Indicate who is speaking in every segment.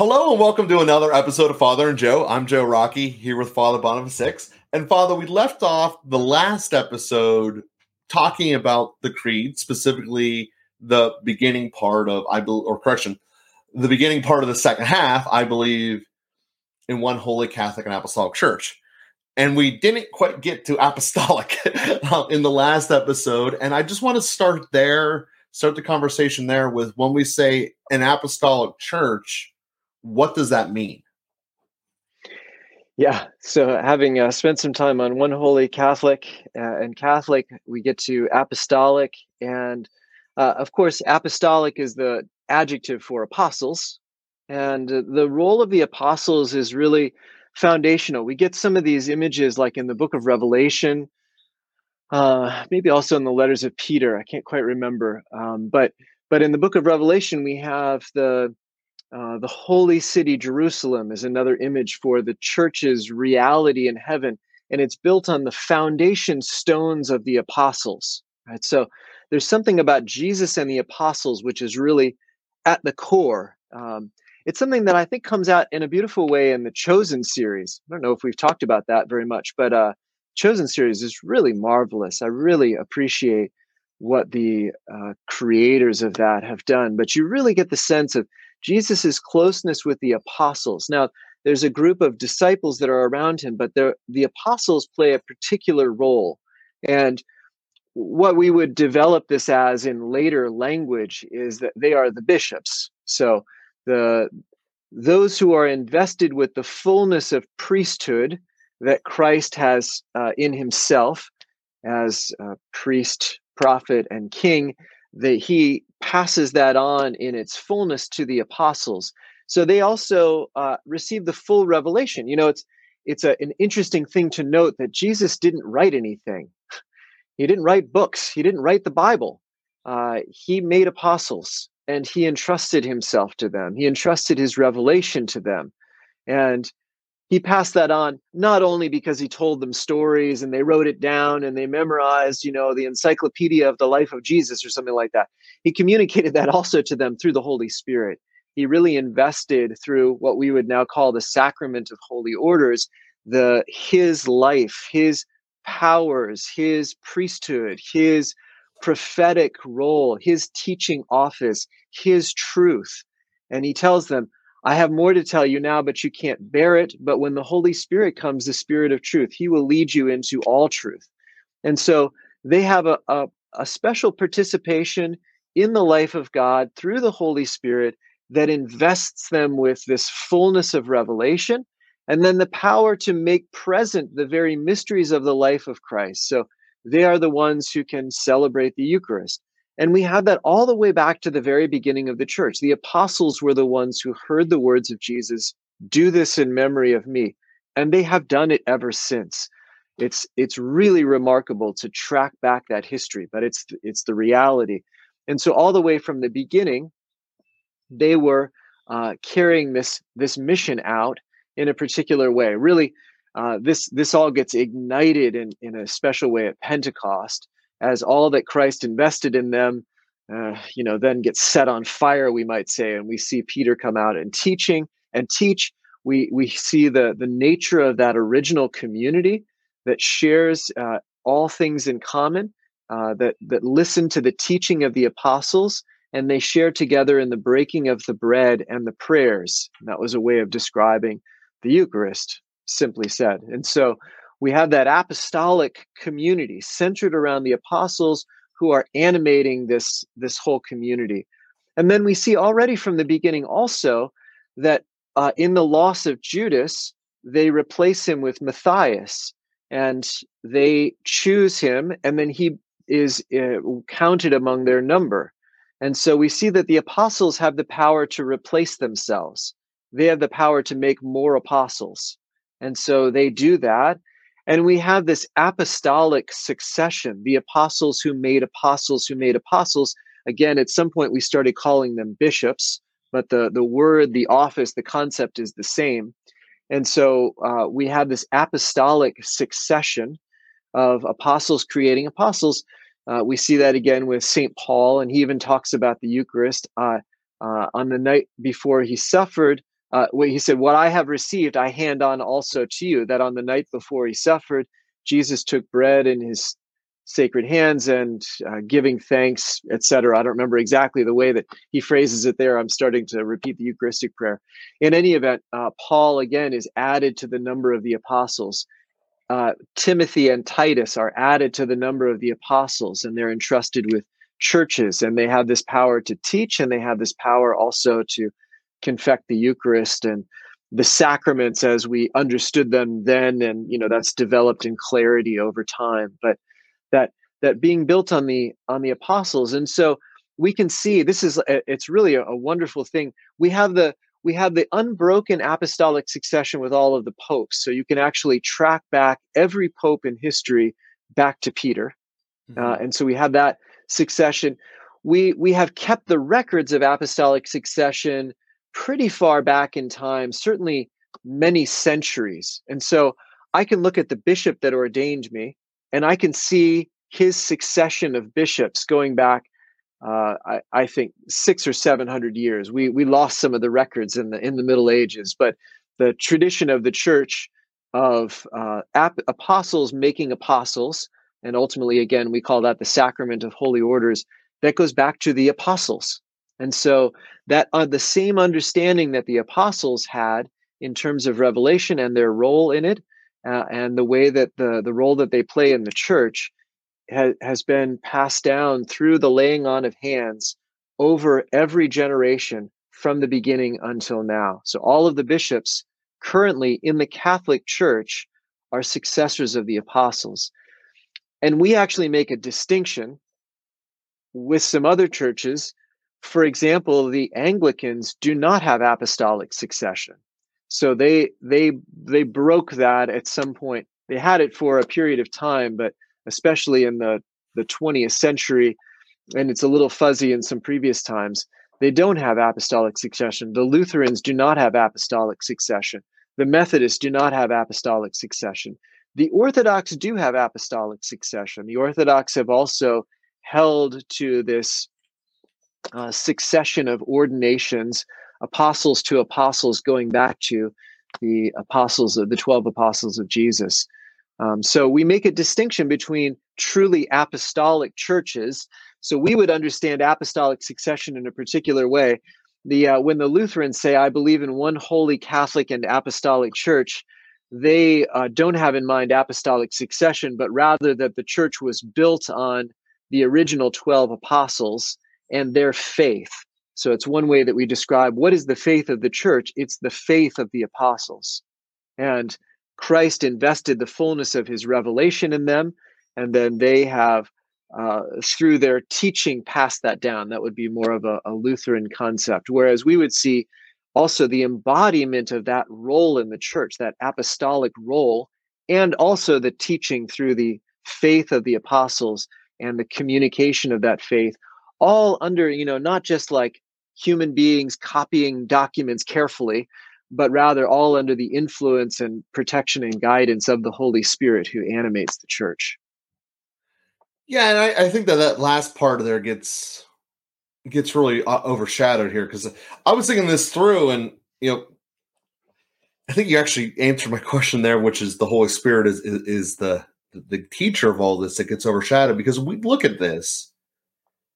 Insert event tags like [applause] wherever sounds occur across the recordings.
Speaker 1: Hello and welcome to another episode of Father and Joe. I'm Joe Rockey here with Father Boniface Hicks. And Father, we left off the last episode talking about the creed, specifically the beginning part of I believe, or correction, the beginning part of the second half. I believe in one holy Catholic and Apostolic Church, and we didn't quite get to apostolic [laughs] um, in the last episode. And I just want to start there, start the conversation there with when we say an apostolic church what does that mean?
Speaker 2: Yeah, so having uh, spent some time on one holy Catholic uh, and Catholic, we get to apostolic. And uh, of course, apostolic is the adjective for apostles. And the role of the apostles is really foundational. We get some of these images like in the book of Revelation, uh, maybe also in the letters of Peter. I can't quite remember. Um, but but in the book of Revelation, we have the uh, the holy city Jerusalem is another image for the church's reality in heaven, and it's built on the foundation stones of the apostles. Right, so there's something about Jesus and the apostles which is really at the core. Um, it's something that I think comes out in a beautiful way in the Chosen series. I don't know if we've talked about that very much, but uh, Chosen series is really marvelous. I really appreciate what the uh, creators of that have done, but you really get the sense of Jesus' closeness with the apostles. Now, there's a group of disciples that are around him, but the apostles play a particular role. And what we would develop this as in later language is that they are the bishops. So the those who are invested with the fullness of priesthood that Christ has uh, in himself as priest, prophet, and king, that he passes that on in its fullness to the apostles. So they also uh, receive the full revelation. You know, it's it's a, an interesting thing to note that Jesus didn't write anything. He didn't write books. He didn't write the Bible. Uh, he made apostles, and he entrusted himself to them. He entrusted his revelation to them, and he passed that on not only because he told them stories and they wrote it down and they memorized, you know, the encyclopedia of the life of Jesus or something like that. He communicated [laughs] that also to them through the Holy Spirit. He really invested through what we would now call the sacrament of holy orders, the his life, his powers, his priesthood, his prophetic role, his teaching office, his truth. And he tells them, I have more to tell you now, but you can't bear it. But when the Holy Spirit comes, the Spirit of truth, He will lead you into all truth. And so they have a, a, a special participation in the life of God through the Holy Spirit that invests them with this fullness of revelation and then the power to make present the very mysteries of the life of Christ. So they are the ones who can celebrate the Eucharist. And we have that all the way back to the very beginning of the church. The apostles were the ones who heard the words of Jesus, do this in memory of me. And they have done it ever since. It's it's really remarkable to track back that history, but it's it's the reality. And so all the way from the beginning, they were uh, carrying this this mission out in a particular way. Really, uh, this this all gets ignited in in a special way at Pentecost as all that Christ invested in them, uh, you know, then gets set on fire, we might say, and we see Peter come out and teaching and teach. We we see the the nature of that original community that shares uh, all things in common, uh, that that listen to the teaching of the apostles, and they share together in the breaking of the bread and the prayers. And that was a way of describing the Eucharist, simply said. And so we have that apostolic community centered around the apostles who are animating this this whole community. And then we see already from the beginning also that uh, in the loss of judas they replace him with matthias and they choose him and then he is uh, counted among their number. And so we see that the apostles have the power to replace themselves. They have the power to make more apostles. And so they do that and we have this apostolic succession the apostles who made apostles who made apostles. Again, at some point we started calling them bishops, but the, the word, the office, the concept is the same. And so uh, we have this apostolic succession of apostles creating apostles. Uh, we see that again with St. Paul, and he even talks about the Eucharist. Uh, uh, on the night before he suffered, uh, he said, What I have received, I hand on also to you, that on the night before he suffered, Jesus took bread in his sacred hands and uh, giving thanks, etc. I don't remember exactly the way that he phrases it there. I'm starting to repeat the Eucharistic prayer. In any event, uh, Paul again is added to the number of the apostles. Uh, Timothy and Titus are added to the number of the apostles, and they're entrusted with churches, and they have this power to teach, and they have this power also to confect the Eucharist and the sacraments as we understood them then and you know that's developed in clarity over time. But that that being built on the on the apostles and so we can see this is it's really a, a wonderful thing. We have the we have the unbroken apostolic succession with all of the popes so you can actually track back every pope in history back to peter uh, mm-hmm. uh, and so we have that succession. We we have kept the records of apostolic succession pretty far back in time, certainly many centuries. And so I can look at the bishop that ordained me and I can see his succession of bishops going back, uh, I, I, think, six or seven hundred years. We, we lost some of the records in the, in the Middle Ages, but the tradition of the church of uh, ap- apostles making apostles, and ultimately, again, we call that the sacrament of holy orders, that goes back to the apostles. And so that uh, the same understanding that the apostles had in terms of revelation and their role in it, uh, and the way that the the role that they play in the church ha- has been passed down through the laying on of hands over every generation from the beginning until now. So all of the bishops currently in the Catholic Church are successors of the apostles. And we actually make a distinction with some other churches for example, the Anglicans do not have apostolic succession. So they they they broke that at some point. They had it for a period of time, but especially in the the 20th century, and it's a little fuzzy in some previous times. They don't have apostolic succession. The Lutherans do not have apostolic succession. The Methodists do not have apostolic succession. The Orthodox do have apostolic succession. The Orthodox have also held to this uh, succession of ordinations, apostles to apostles, going back to the apostles of the 12 apostles of Jesus. Um, so we make a distinction between truly apostolic churches. So we would understand apostolic succession in a particular way. The uh, when the Lutherans say, "I believe in one holy Catholic and apostolic church," they uh, don't have in mind apostolic succession, but rather that the church was built on the original 12 apostles and their faith. So it's one way that we describe what is the faith of the church? It's the faith of the apostles. And Christ invested the fullness of his revelation in them, and then they have, uh, through their teaching, passed that down. That would be more of a, a Lutheran concept. Whereas we would see also the embodiment of that role in the church, that apostolic role, and also the teaching through the faith of the apostles and the communication of that faith all under you know not just like human beings copying documents carefully but rather all under the influence and protection and guidance of the holy spirit who animates the church.
Speaker 1: Yeah and i, I think that that last part of there gets gets really uh, overshadowed here because i was thinking this through and you know i think you actually answered my [laughs] question there which is the holy spirit is is, is the the teacher of all this that gets overshadowed because we look at this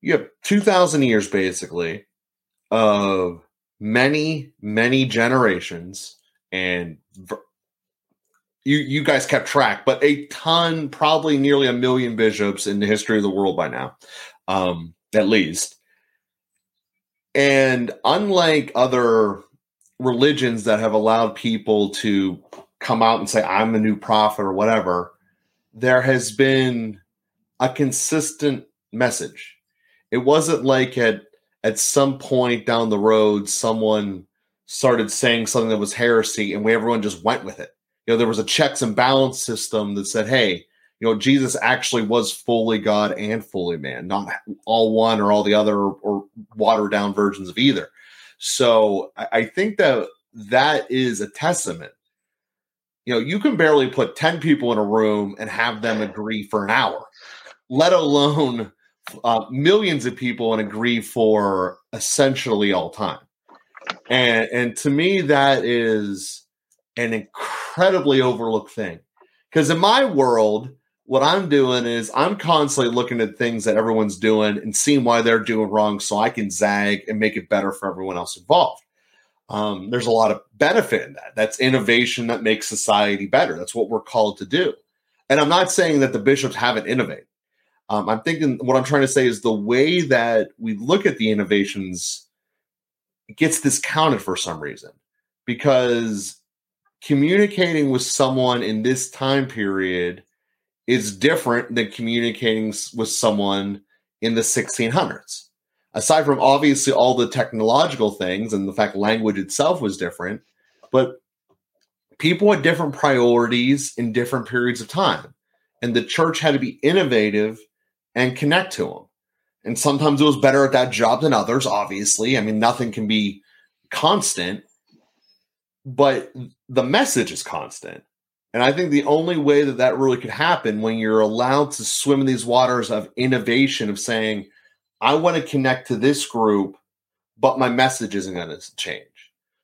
Speaker 1: you have 2000 years basically of many many generations and you you guys kept track but a ton probably nearly a million bishops in the history of the world by now um at least. And unlike other religions that have allowed people to come out and say i'm a new prophet or whatever there has been a consistent message it wasn't like at at some point down the road someone started saying something that was heresy and we everyone just went with it. You know, there was a checks and balance system that said, hey, you know, Jesus actually was fully God and fully man, not all one or all the other or, watered down versions of either. So I, I think that that is a testament. You know, you can barely put 10 people in a room and have them agree for an hour, let alone uh, millions of people and agree for essentially all time. And and to me, that is an incredibly overlooked thing. Because in my world, what I'm doing is I'm constantly looking at things that everyone's doing and seeing why they're doing wrong so I can zag and make it better for everyone else involved. Um, there's a lot of benefit in that. That's innovation that makes society better. That's what we're called to do. And I'm not saying that the bishops haven't innovated. Um, I'm thinking what I'm trying to say is the way that we look at the innovations gets discounted for some reason because communicating with someone in this time period is different than communicating with someone in the 1600s. Aside from obviously all the technological things and the fact language itself was different, but people had different priorities in different periods of time. And the church had to be innovative and connect to them. And sometimes it was better at that job than others, obviously. I mean, nothing can be constant, but the message is constant. And I think the only way that that really could happen when you're allowed to swim in these waters of innovation, of saying, I want to connect to this group, but my message isn't going to change.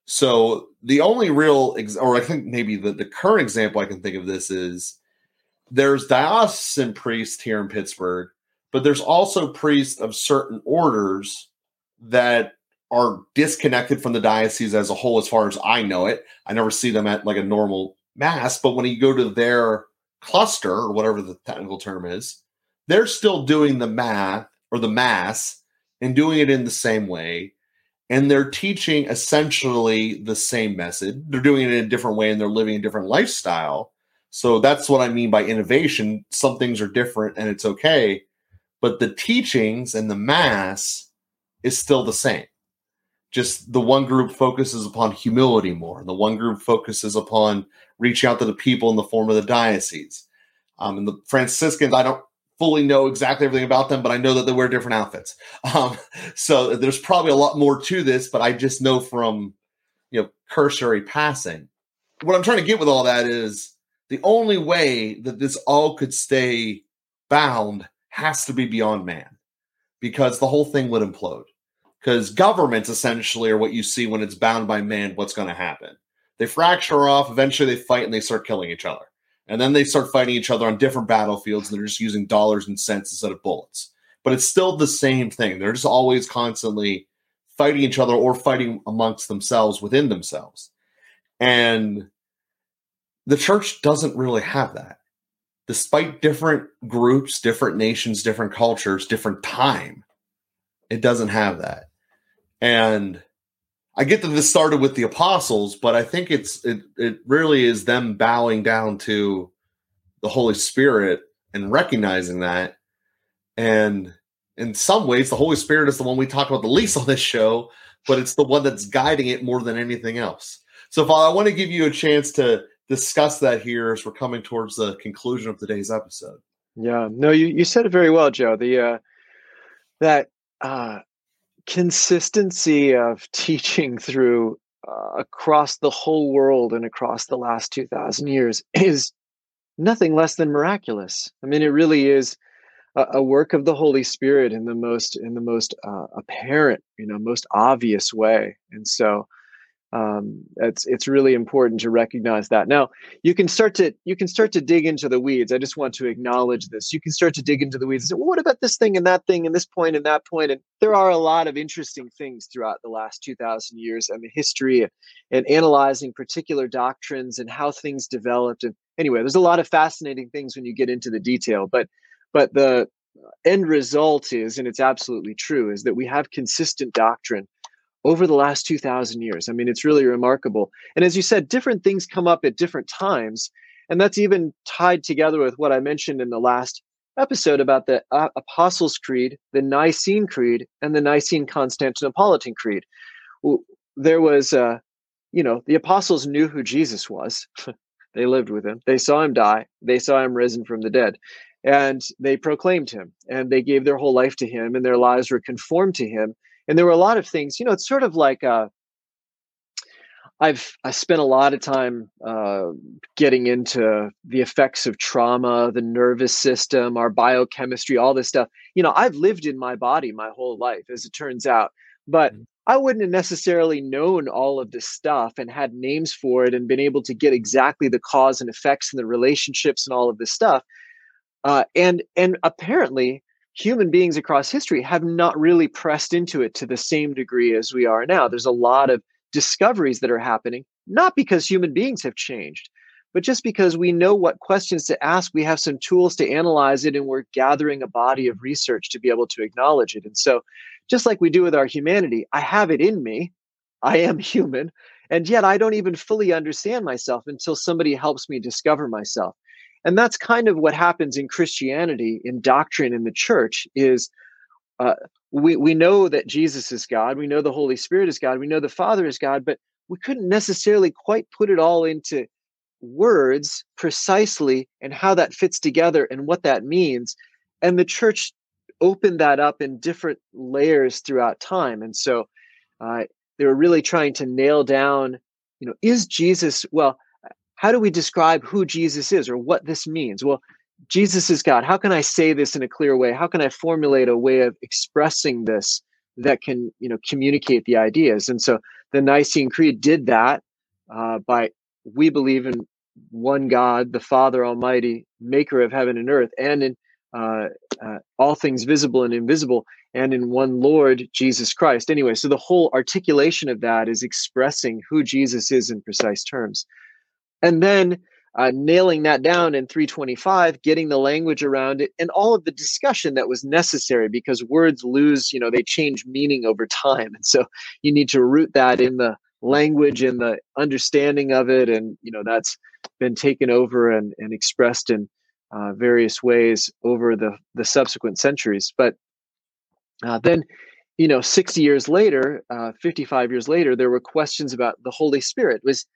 Speaker 1: So the only real, ex- or I think maybe the, the current example I can think of this is there's diocesan priest here in Pittsburgh, but there's also priests of certain orders that are disconnected from the diocese as a whole, as far as I know it. I never see them at like a normal mass, but when you go to their cluster or whatever the technical term is, they're still doing the math or the mass and doing it in the same way. And they're teaching essentially the same message. They're doing it in a different way and they're living a different lifestyle. So that's what I mean by innovation. Some things are different and it's okay, but the teachings and the mass is still the same just the one group focuses upon humility more. And the one group focuses upon reaching out to the people in the form of the diocese. Um, and the Franciscans, I don't fully know exactly everything about them, but I know that they wear different outfits. Um, [laughs] so there's probably a lot more to this, but I just know from you know cursory passing. What I'm trying to get with all that is the only way that this all could stay bound has to be beyond man, because the whole thing would implode. Because governments essentially are what you see when it's bound by man what's going to happen. They fracture off eventually they fight and they start killing each other. And then they start fighting each other on different battlefields and they're just using dollars and cents instead of bullets. But it's still the same thing. They're just always constantly fighting each other or fighting amongst themselves within themselves. And the church doesn't really have that despite different groups different nations different cultures different time it doesn't have that and I get that this started with the apostles, but I think it's it it really is them bowing down to the Holy Spirit and recognizing that. And in some ways, the Holy Spirit is the one we talk about the least on this show, but it's the one that's guiding it more than anything else. So, Father, I want to give you a chance to discuss that here as we're coming towards the conclusion of today's episode.
Speaker 2: Yeah, no, you, you said it very well, Joe. The uh, that uh, consistency of [laughs] teaching through uh, across the whole world and across the last 2000 years is nothing less than miraculous i mean it really is a, a work of the holy spirit in the most in the most uh, apparent you know most obvious way and so um, it's it's really important to recognize that. Now you can start to you can start to dig into the weeds. I just want to acknowledge this. You can start to dig into the weeds and say well what about this thing and that thing and this point and that point? and there are a lot of interesting things throughout the last 2000 years and the history and analyzing particular doctrines and how things developed. And anyway there's a lot of fascinating things when you get into the detail but but the end result is and it's absolutely true is that we have consistent doctrine over the last 2000 years. I mean, it's really remarkable. And as you said, different things come up at different times. And that's even tied together with what I mentioned in the last episode about the uh, Apostles' Creed, the Nicene Creed, and the Nicene Constantinopolitan Creed. There was, uh, you know, the apostles knew who Jesus was. [laughs] they lived with him. They saw him die. They saw him risen from the dead. And they proclaimed him and they gave their whole life to him and their lives were conformed to him and there were a lot of things you know it's sort of like uh, I've I spent a lot of time uh, getting into the effects of trauma, the nervous system, our biochemistry, all this stuff. You know, I've lived in my body my whole life, as it turns out. But mm-hmm. I wouldn't have necessarily known all of this stuff and had names for it and been able to get exactly the cause and effects and the relationships and all of this stuff. Uh, and and apparently, human beings across history have not really pressed into it to the same degree as we are now. There's a lot of discoveries that are happening, not because human beings have changed, but just because we know what questions to ask, we have some tools to analyze it, and we're gathering a body of research to be able to acknowledge it. And so, just like we do with our humanity, I have it in me. I am [laughs] human. And yet, I don't even fully understand myself until somebody helps me discover myself. And that's kind of what happens in Christianity, in doctrine in the church, is uh, we, we know that Jesus is God. We know the Holy Spirit is God. We know the Father is God, but we couldn't necessarily quite put it all into words precisely and how that fits together and what that means. And the church opened that up in different layers throughout time. And so uh, they were really trying to nail down, you know, is Jesus, well, how do we describe who Jesus is or what this means? Well, Jesus is God. How can I say this in a clear way? How can I formulate a way of expressing this that can, you know, communicate the ideas? And so the Nicene Creed did that uh, by we believe in one God, the Father Almighty, maker of heaven and earth, and in uh, uh, all things visible and invisible, and in one Lord, Jesus Christ. Anyway, so the whole articulation of that is expressing who Jesus is in precise terms. And then uh, nailing that down in 325, getting the language around it, and all of the discussion that was necessary because words lose, you know, they change meaning over time. And so you need to root that in the language and the understanding of it. And, you know, that's been taken over and, and expressed in uh, various ways over the, the subsequent centuries. But uh, then, you know, 60 years later, uh, 55 years later, there were questions about the Holy Spirit. Was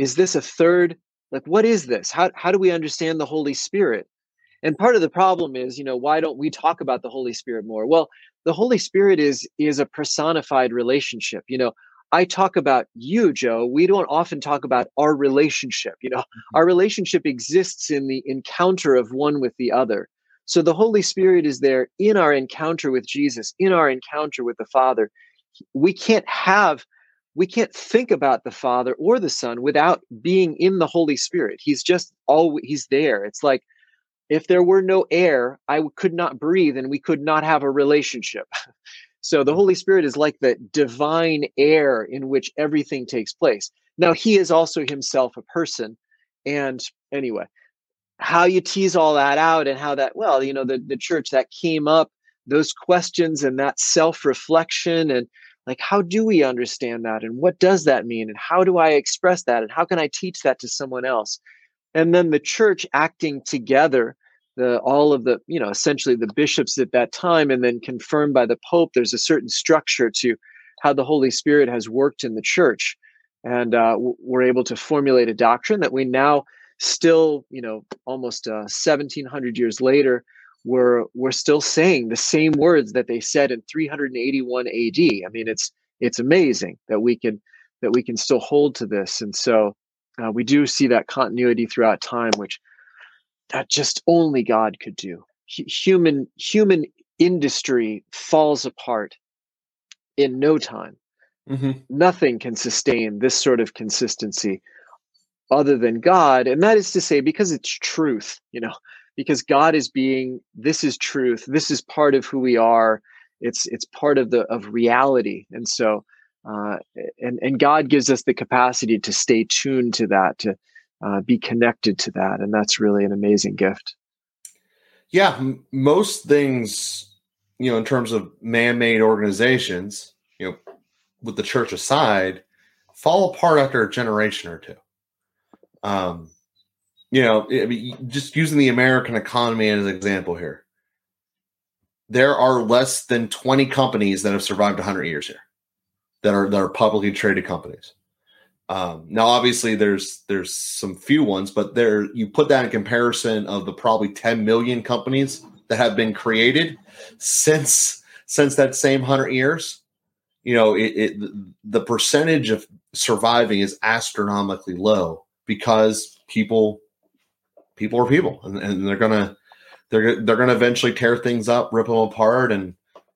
Speaker 2: is this a third? Like, what is this? How how do we understand the Holy Spirit? And part of the problem is, you know, why don't we talk about the Holy Spirit more? Well, the Holy Spirit is is a personified relationship. You know, I talk about you, Joe. We don't often talk about our relationship. You know, mm-hmm. our relationship exists in the encounter of one with the other. So the Holy Spirit is there in our encounter with Jesus, in our encounter with the Father. We can't have, we can't think about the Father or the Son without being in the Holy Spirit. He's just all, he's there. It's like if there were no air, I could not breathe and we could not have a relationship. [laughs] So the Holy Spirit is like the divine air in which everything takes place. Now, he is also himself a person. And anyway, how you tease all that out and how that, well, you know, the, the church that came up, those questions and that self reflection and like, how do we understand that? And what does that mean? And how do I express that? And how can I teach that to someone else? And then the church acting together the all of the you know essentially the bishops at that time and then confirmed by the pope there's a certain structure to how the holy spirit has worked in the church and uh, we're able to formulate a doctrine that we now still you know almost uh, 1700 years later we're we're still saying the same words that they said in 381 AD. I mean, it's it's amazing that we can that we can still hold to this, and so uh, we do see that continuity throughout time, which that just only God could do. human human industry falls apart in no time. Mm-hmm. Nothing can sustain this sort of consistency other than God, and that is to say, because it's truth. You know, because God is being. This is truth. This is part of who we are. It's it's part of the of reality, and so. Uh, and and God gives us the capacity to stay tuned to that, to uh, be connected to that. And that's really an amazing gift.
Speaker 1: Yeah. M- most things, you know, in terms of man made organizations, you know, with the church aside, fall apart after a generation or two. Um, you know, I mean, just using the American economy as an example here, there are less than 20 companies that have survived 100 years here that are that are publicly traded companies. Um, now, obviously, there's there's some few ones, but there you put that in comparison of the probably 10 million companies that have been created since since that same hundred years. You know, it, it the percentage of surviving is astronomically low because people people are people, and, and they're gonna they're they're gonna eventually tear things up, rip them apart, and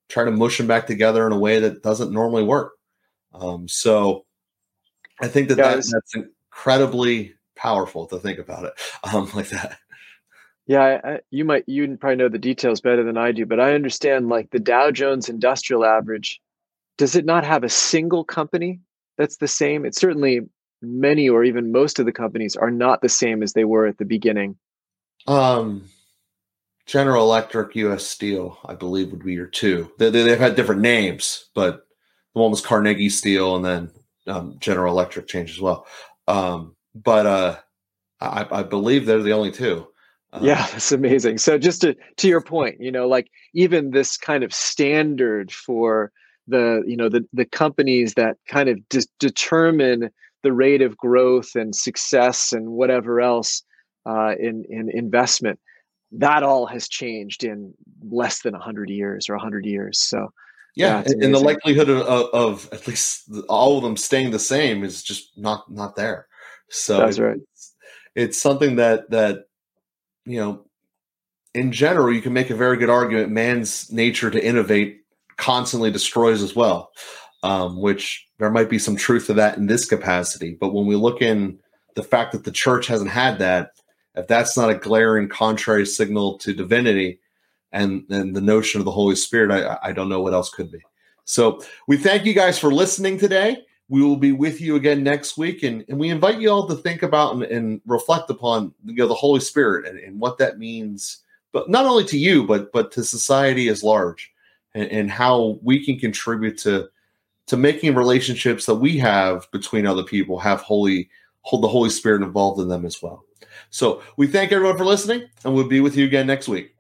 Speaker 1: try to mush them back together in a way that doesn't normally work. Um, so I think that,
Speaker 2: Yeah,
Speaker 1: that that's incredibly powerful to think about it [laughs] um, like that.
Speaker 2: Yeah, I, you might you probably know the details better than I do, but I understand like the Dow Jones Industrial Average. Does it not have a single company that's the same? It's certainly many or even most of the companies are not the same as they were at the beginning.
Speaker 1: Um, General Electric, U.S. Steel, I believe, would be your two. They, they, have had different names, but the one was Carnegie Steel, and then um, General Electric changed as well. Um, but uh, I, I believe they're the only two. Um,
Speaker 2: Yeah, that's amazing. So just to to your point, you know, like even this kind of standard for the you know the the companies that kind of de- determine the rate of growth and success and whatever else uh, in in investment, that all has changed in less than hundred years or hundred years. So
Speaker 1: yeah,
Speaker 2: Yeah,
Speaker 1: and, the likelihood of, of, of at least all of them staying the same is just not not there. So
Speaker 2: That's right.
Speaker 1: It's, it's something that that you know, in general, you can make a very good argument. Man's nature to innovate constantly destroys as well, um, which there might be some truth to that in this capacity. But when we look in the fact that the church hasn't had that, if that's not a glaring contrary signal to divinity and, and the notion of the Holy Spirit, I, I don't know what else could be. So we thank you guys for listening today. We will be with you again next week, and, and we invite you all to think about and, and reflect upon you know the Holy Spirit and, and what that means, but not only to you, but but to society as large, and, and how we can contribute to to making relationships that we have between other people have holy hold the Holy Spirit involved in them as well. So we thank everyone for listening, and we'll be with you again next week.